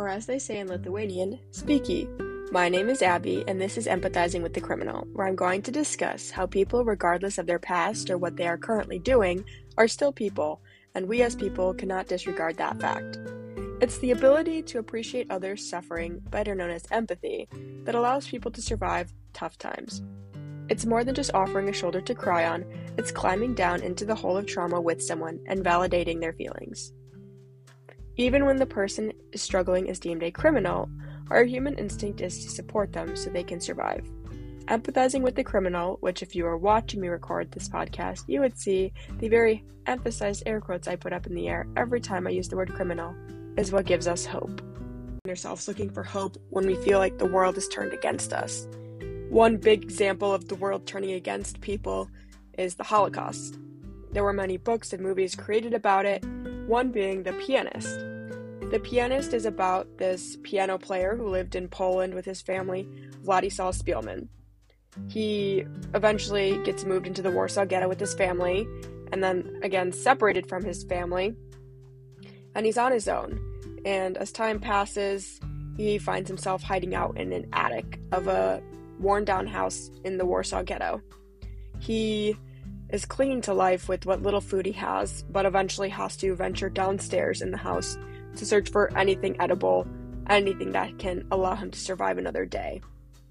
or as they say in Lithuanian, speaky. My name is Abby, and this is Empathizing with the Criminal, where I'm going to discuss how people, regardless of their past or what they are currently doing, are still people, and we as people cannot disregard that fact. It's the ability to appreciate others' suffering, better known as empathy, that allows people to survive tough times. It's more than just offering a shoulder to cry on, it's climbing down into the hole of trauma with someone and validating their feelings. Even when the person struggling is deemed a criminal, our human instinct is to support them so they can survive. Empathizing with the criminal, which, if you are watching me record this podcast, you would see the very emphasized air quotes I put up in the air every time I use the word criminal, is what gives us hope. Ourselves looking for hope when we feel like the world is turned against us. One big example of the world turning against people is the Holocaust. There were many books and movies created about it, one being The Pianist. The Pianist is about this piano player who lived in Poland with his family, Władysław Szpilman. He eventually gets moved into the Warsaw Ghetto with his family, and then again separated from his family, and he's on his own. And as time passes, he finds himself hiding out in an attic of a worn down house in the Warsaw Ghetto. He is clinging to life with what little food he has, but eventually has to venture downstairs in the house to search for anything edible, anything that can allow him to survive another day.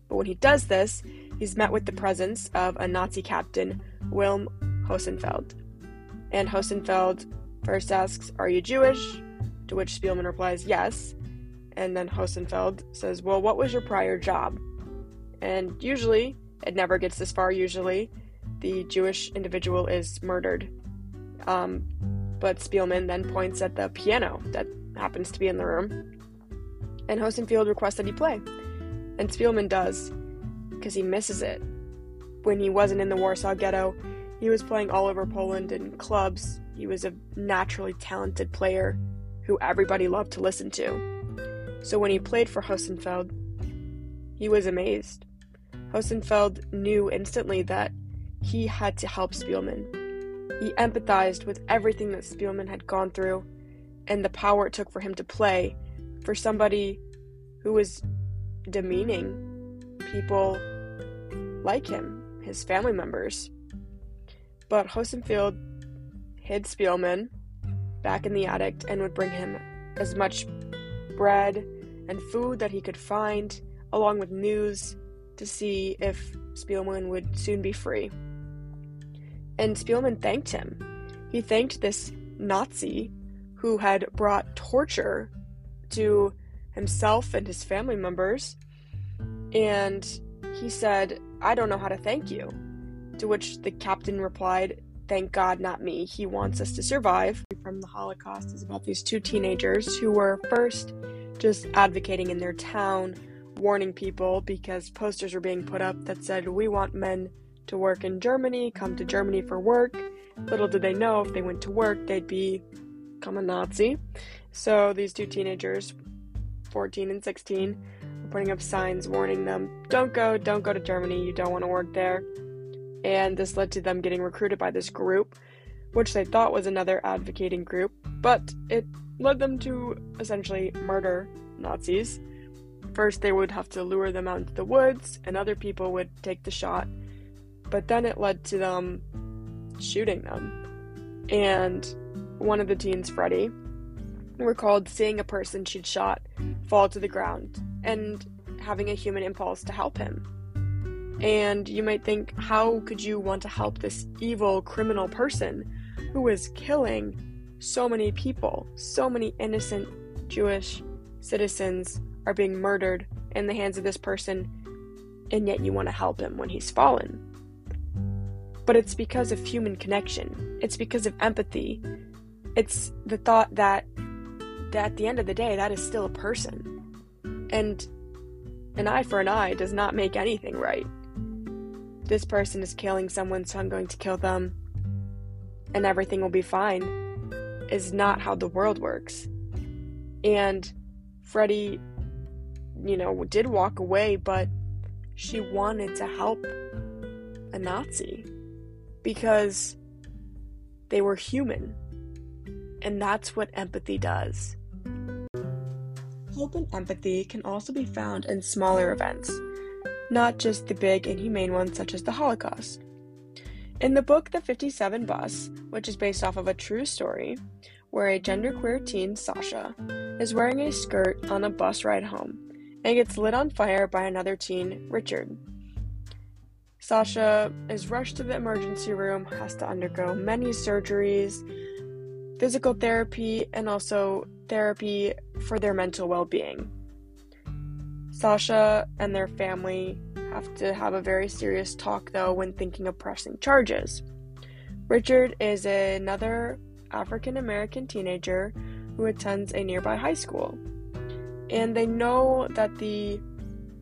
But when he does this, he's met with the presence of a Nazi captain, Wilm Hosenfeld. And Hosenfeld first asks, Are you Jewish? To which Szpilman replies, Yes. And then Hosenfeld says, Well, what was your prior job? And usually, it never gets this far, usually, the Jewish individual is murdered. Um, but Szpilman then points at the piano that happens to be in the room, and Hosenfeld requests that he play. And Szpilman does, because he misses it. When he wasn't in the Warsaw Ghetto, he was playing all over Poland in clubs. He was a naturally talented player who everybody loved to listen to. So when he played for Hosenfeld, he was amazed. Hosenfeld knew instantly that he had to help Szpilman. He empathized with everything that Szpilman had gone through and the power it took for him to play for somebody who was demeaning people like him, his family members. But Hosenfeld hid Szpilman back in the attic and would bring him as much bread and food that he could find, along with news to see if Szpilman would soon be free. And Szpilman thanked him. He thanked this Nazi who had brought torture to himself and his family members. And he said, I don't know how to thank you. To which the captain replied, Thank God, not me. He wants us to survive. From the Holocaust is about these two teenagers who were first just advocating in their town, warning people because posters were being put up that said, We want men to work in Germany, come to Germany for work. Little did they know if they went to work, they'd be a Nazi. So these two teenagers, 14 and 16, were putting up signs warning them, don't go, don't go to Germany, you don't want to work there. And this led to them getting recruited by this group, which they thought was another advocating group, but it led them to essentially murder Nazis. First, they would have to lure them out into the woods, and other people would take the shot but then it led to them shooting them. And one of the teens, Freddie, recalled seeing a person she'd shot fall to the ground and having a human impulse to help him. And you might think, how could you want to help this evil criminal person who is killing so many people? So many innocent Jewish citizens are being murdered in the hands of this person, and yet you want to help him when he's fallen. But it's because of human connection. It's because of empathy. It's the thought that, that at the end of the day, that is still a person. And an eye for an eye does not make anything right. This person is killing someone, so I'm going to kill them, and everything will be fine, is not how the world works. And Freddie, you know, did walk away, but she wanted to help a Nazi because they were human. And that's what empathy does. Hope and empathy can also be found in smaller events, not just the big and humane ones such as the Holocaust. In the book The 57 Bus, which is based off of a true story, where a genderqueer teen, Sasha, is wearing a skirt on a bus ride home and gets lit on fire by another teen, Richard. Sasha is rushed to the emergency room, has to undergo many surgeries, physical therapy, and also therapy for their mental well being. Sasha and their family have to have a very serious talk, though, when thinking of pressing charges. Richard is another African American teenager who attends a nearby high school. And they know that the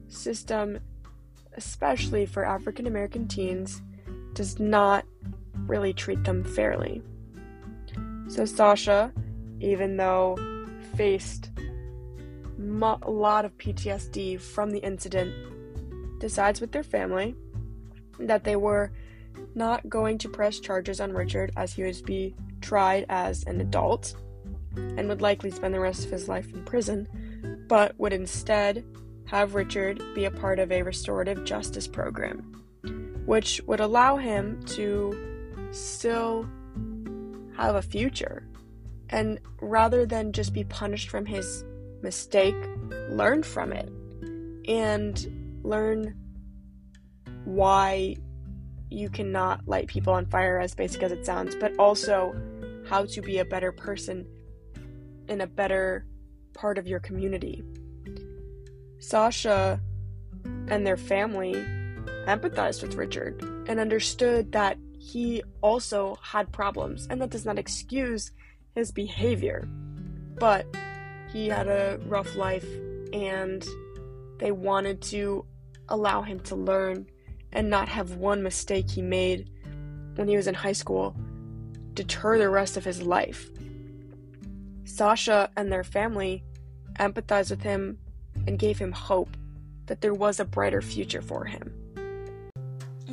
system, especially for African American teens, does not really treat them fairly. So Sasha, even though faced a lot of PTSD from the incident, decides with their family that they were not going to press charges on Richard as he would be tried as an adult and would likely spend the rest of his life in prison, but would instead have Richard be a part of a restorative justice program, which would allow him to still have a future. And rather than just be punished from his mistake, learn from it and learn why you cannot light people on fire, as basic as it sounds, but also how to be a better person in a better part of your community. Sasha and their family empathized with Richard and understood that he also had problems, and that does not excuse his behavior. But he had a rough life, and they wanted to allow him to learn and not have one mistake he made when he was in high school deter the rest of his life. Sasha and their family empathized with him and gave him hope that there was a brighter future for him.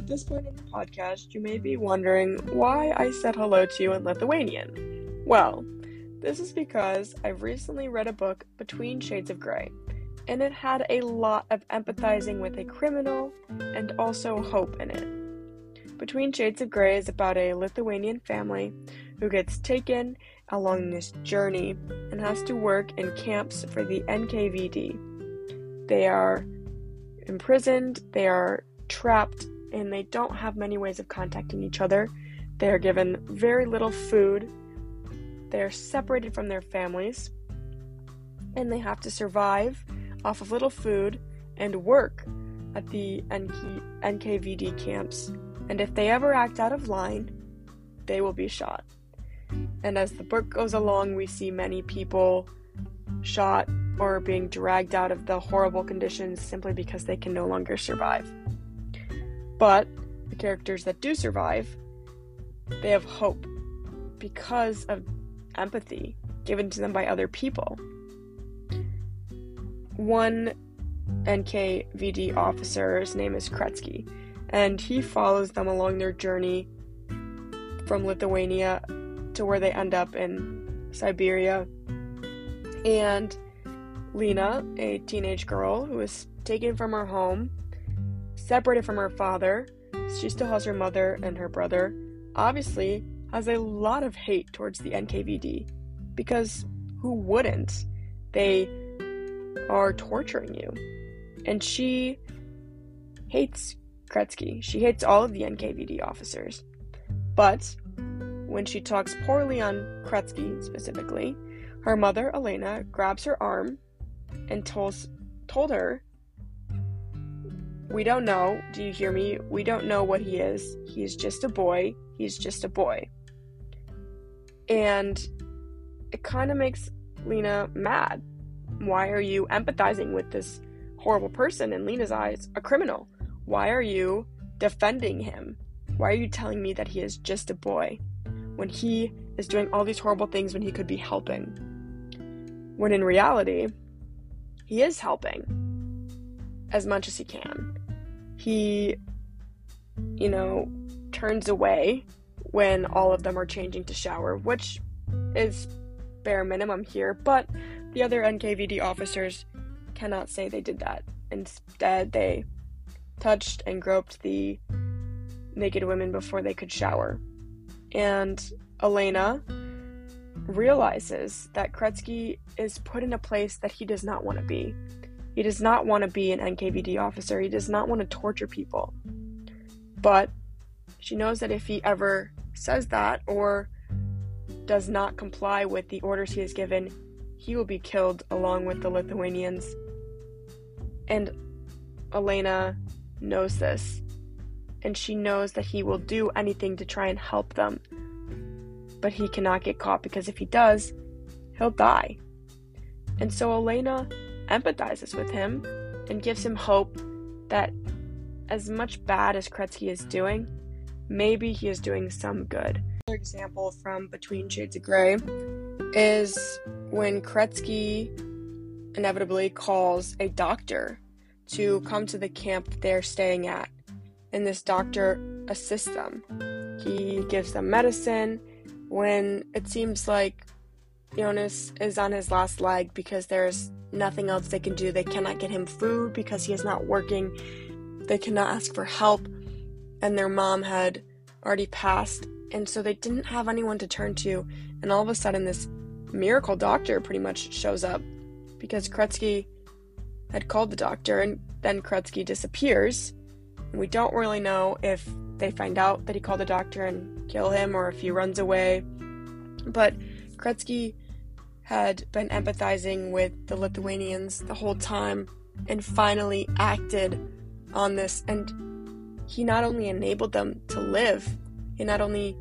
At this point in the podcast, you may be wondering why I said hello to you in Lithuanian. Well, this is because I've recently read a book, Between Shades of Grey, and it had a lot of empathizing with a criminal and also hope in it. Between Shades of Grey is about a Lithuanian family who gets taken along this journey and has to work in camps for the NKVD. They are imprisoned, they are trapped, and they don't have many ways of contacting each other. They are given very little food. They are separated from their families, and they have to survive off of little food and work at the NK- NKVD camps and if they ever act out of line, they will be shot. And as the book goes along, we see many people shot or being dragged out of the horrible conditions simply because they can no longer survive. But the characters that do survive, they have hope because of empathy given to them by other people. One NKVD officer's name is Kretzky and he follows them along their journey from Lithuania to where they end up in Siberia. And Lena, a teenage girl who is taken from her home, separated from her father, she still has her mother and her brother, obviously has a lot of hate towards the NKVD because who wouldn't? They are torturing you. And she hates Kretzky. She hates all of the NKVD officers. But when she talks poorly on Kretzky specifically, her mother, Elena, grabs her arm and tells, told her, We don't know. Do you hear me? We don't know what he is. He's just a boy. He's just a boy. And it kind of makes Lena mad. Why are you empathizing with this horrible person in Lena's eyes, a criminal? Why are you defending him? Why are you telling me that he is just a boy when he is doing all these horrible things when he could be helping? When in reality, he is helping as much as he can. He, you know, turns away when all of them are changing to shower, which is bare minimum here, but the other NKVD officers cannot say they did that. Instead, they touched and groped the naked women before they could shower. And Elena realizes that Kretzky is put in a place that he does not want to be. He does not want to be an NKVD officer. He does not want to torture people. But she knows that if he ever says that or does not comply with the orders he has given, he will be killed along with the Lithuanians. And Elena knows this. And she knows that he will do anything to try and help them. But he cannot get caught because if he does, he'll die. And so Elena empathizes with him and gives him hope that as much bad as Kretzky is doing, maybe he is doing some good. Another example from Between Shades of Grey is when Kretzky inevitably calls a doctor to come to the camp they're staying at. And this doctor assists them. He gives them medicine when it seems like Jonas is on his last leg because there's nothing else they can do. They cannot get him food because he is not working. They cannot ask for help. And their mom had already passed. And so they didn't have anyone to turn to. And all of a sudden, this miracle doctor pretty much shows up because Kretzky had called the doctor, and then Kretzky disappears. And we don't really know if they find out that he called the doctor and kill him or if he runs away. But Kretzky had been hmm. empathizing with the Lithuanians the whole time and finally acted on this. And he not only enabled them to live, he not only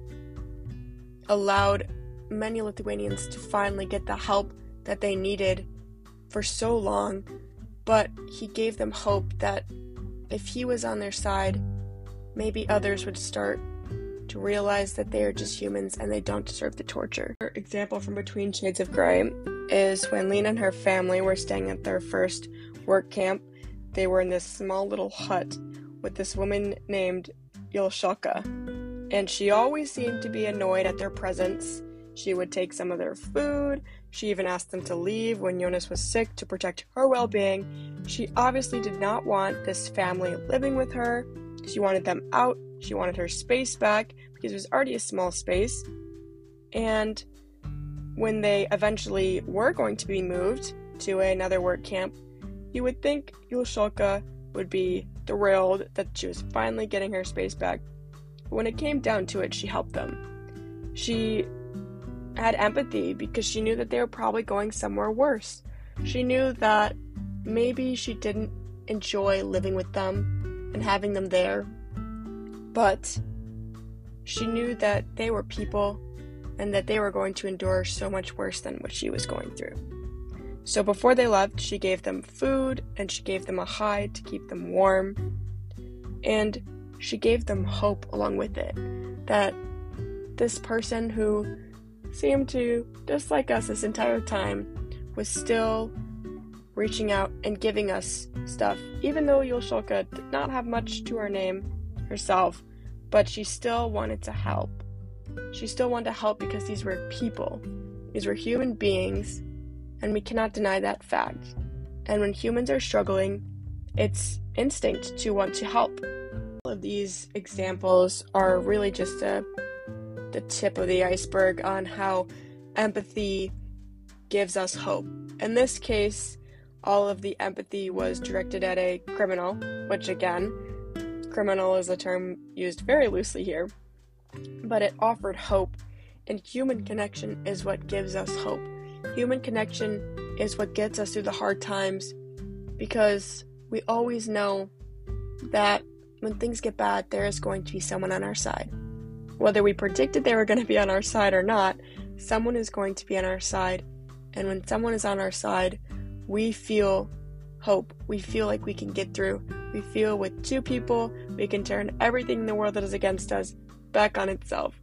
allowed many Lithuanians to finally get the help that they needed for so long, but he gave them hope that if he was on their side, maybe others would start to realize that they are just humans and they don't deserve the torture. Another example from Between Shades of Grey is when Lena and her family were staying at their first work camp. They were in this small little hut with this woman named Yulshaka, and she always seemed to be annoyed at their presence she would take some of their food. She even asked them to leave when Jonas was sick to protect her well being. She obviously did not want this family living with her. She wanted them out. She wanted her space back because it was already a small space. And when they eventually were going to be moved to another work camp, you would think Yulshulka would be thrilled that she was finally getting her space back. But when it came down to it, she helped them. She had empathy because she knew that they were probably going somewhere worse. She knew that maybe she didn't enjoy living with them and having them there, but she knew that they were people and that they were going to endure so much worse than what she was going through. So before they left, she gave them food and she gave them a hide to keep them warm. And she gave them hope along with it that this person who seemed to, just like us this entire time, was still reaching out and giving us stuff, even though Yulshulka did not have much to her name herself, but she still wanted to help. She still wanted to help because these were people, these were human beings, and we cannot deny that fact. And when humans are struggling, it's instinct to want to help. All of these examples are really just a the tip of the iceberg on how empathy gives us hope. In this case, all of the empathy was directed at a criminal, which again, criminal is a term used very loosely here, but it offered hope, and human connection is what gives us hope. Human connection is what gets us through the hard times because we always know that when things get bad, there is going to be someone on our side. Whether we predicted they were going to be on our side or not, someone is going to be on our side. And when someone is on our side, we feel hope. We feel like we can get through. We feel with two people, we can turn everything in the world that is against us back on itself.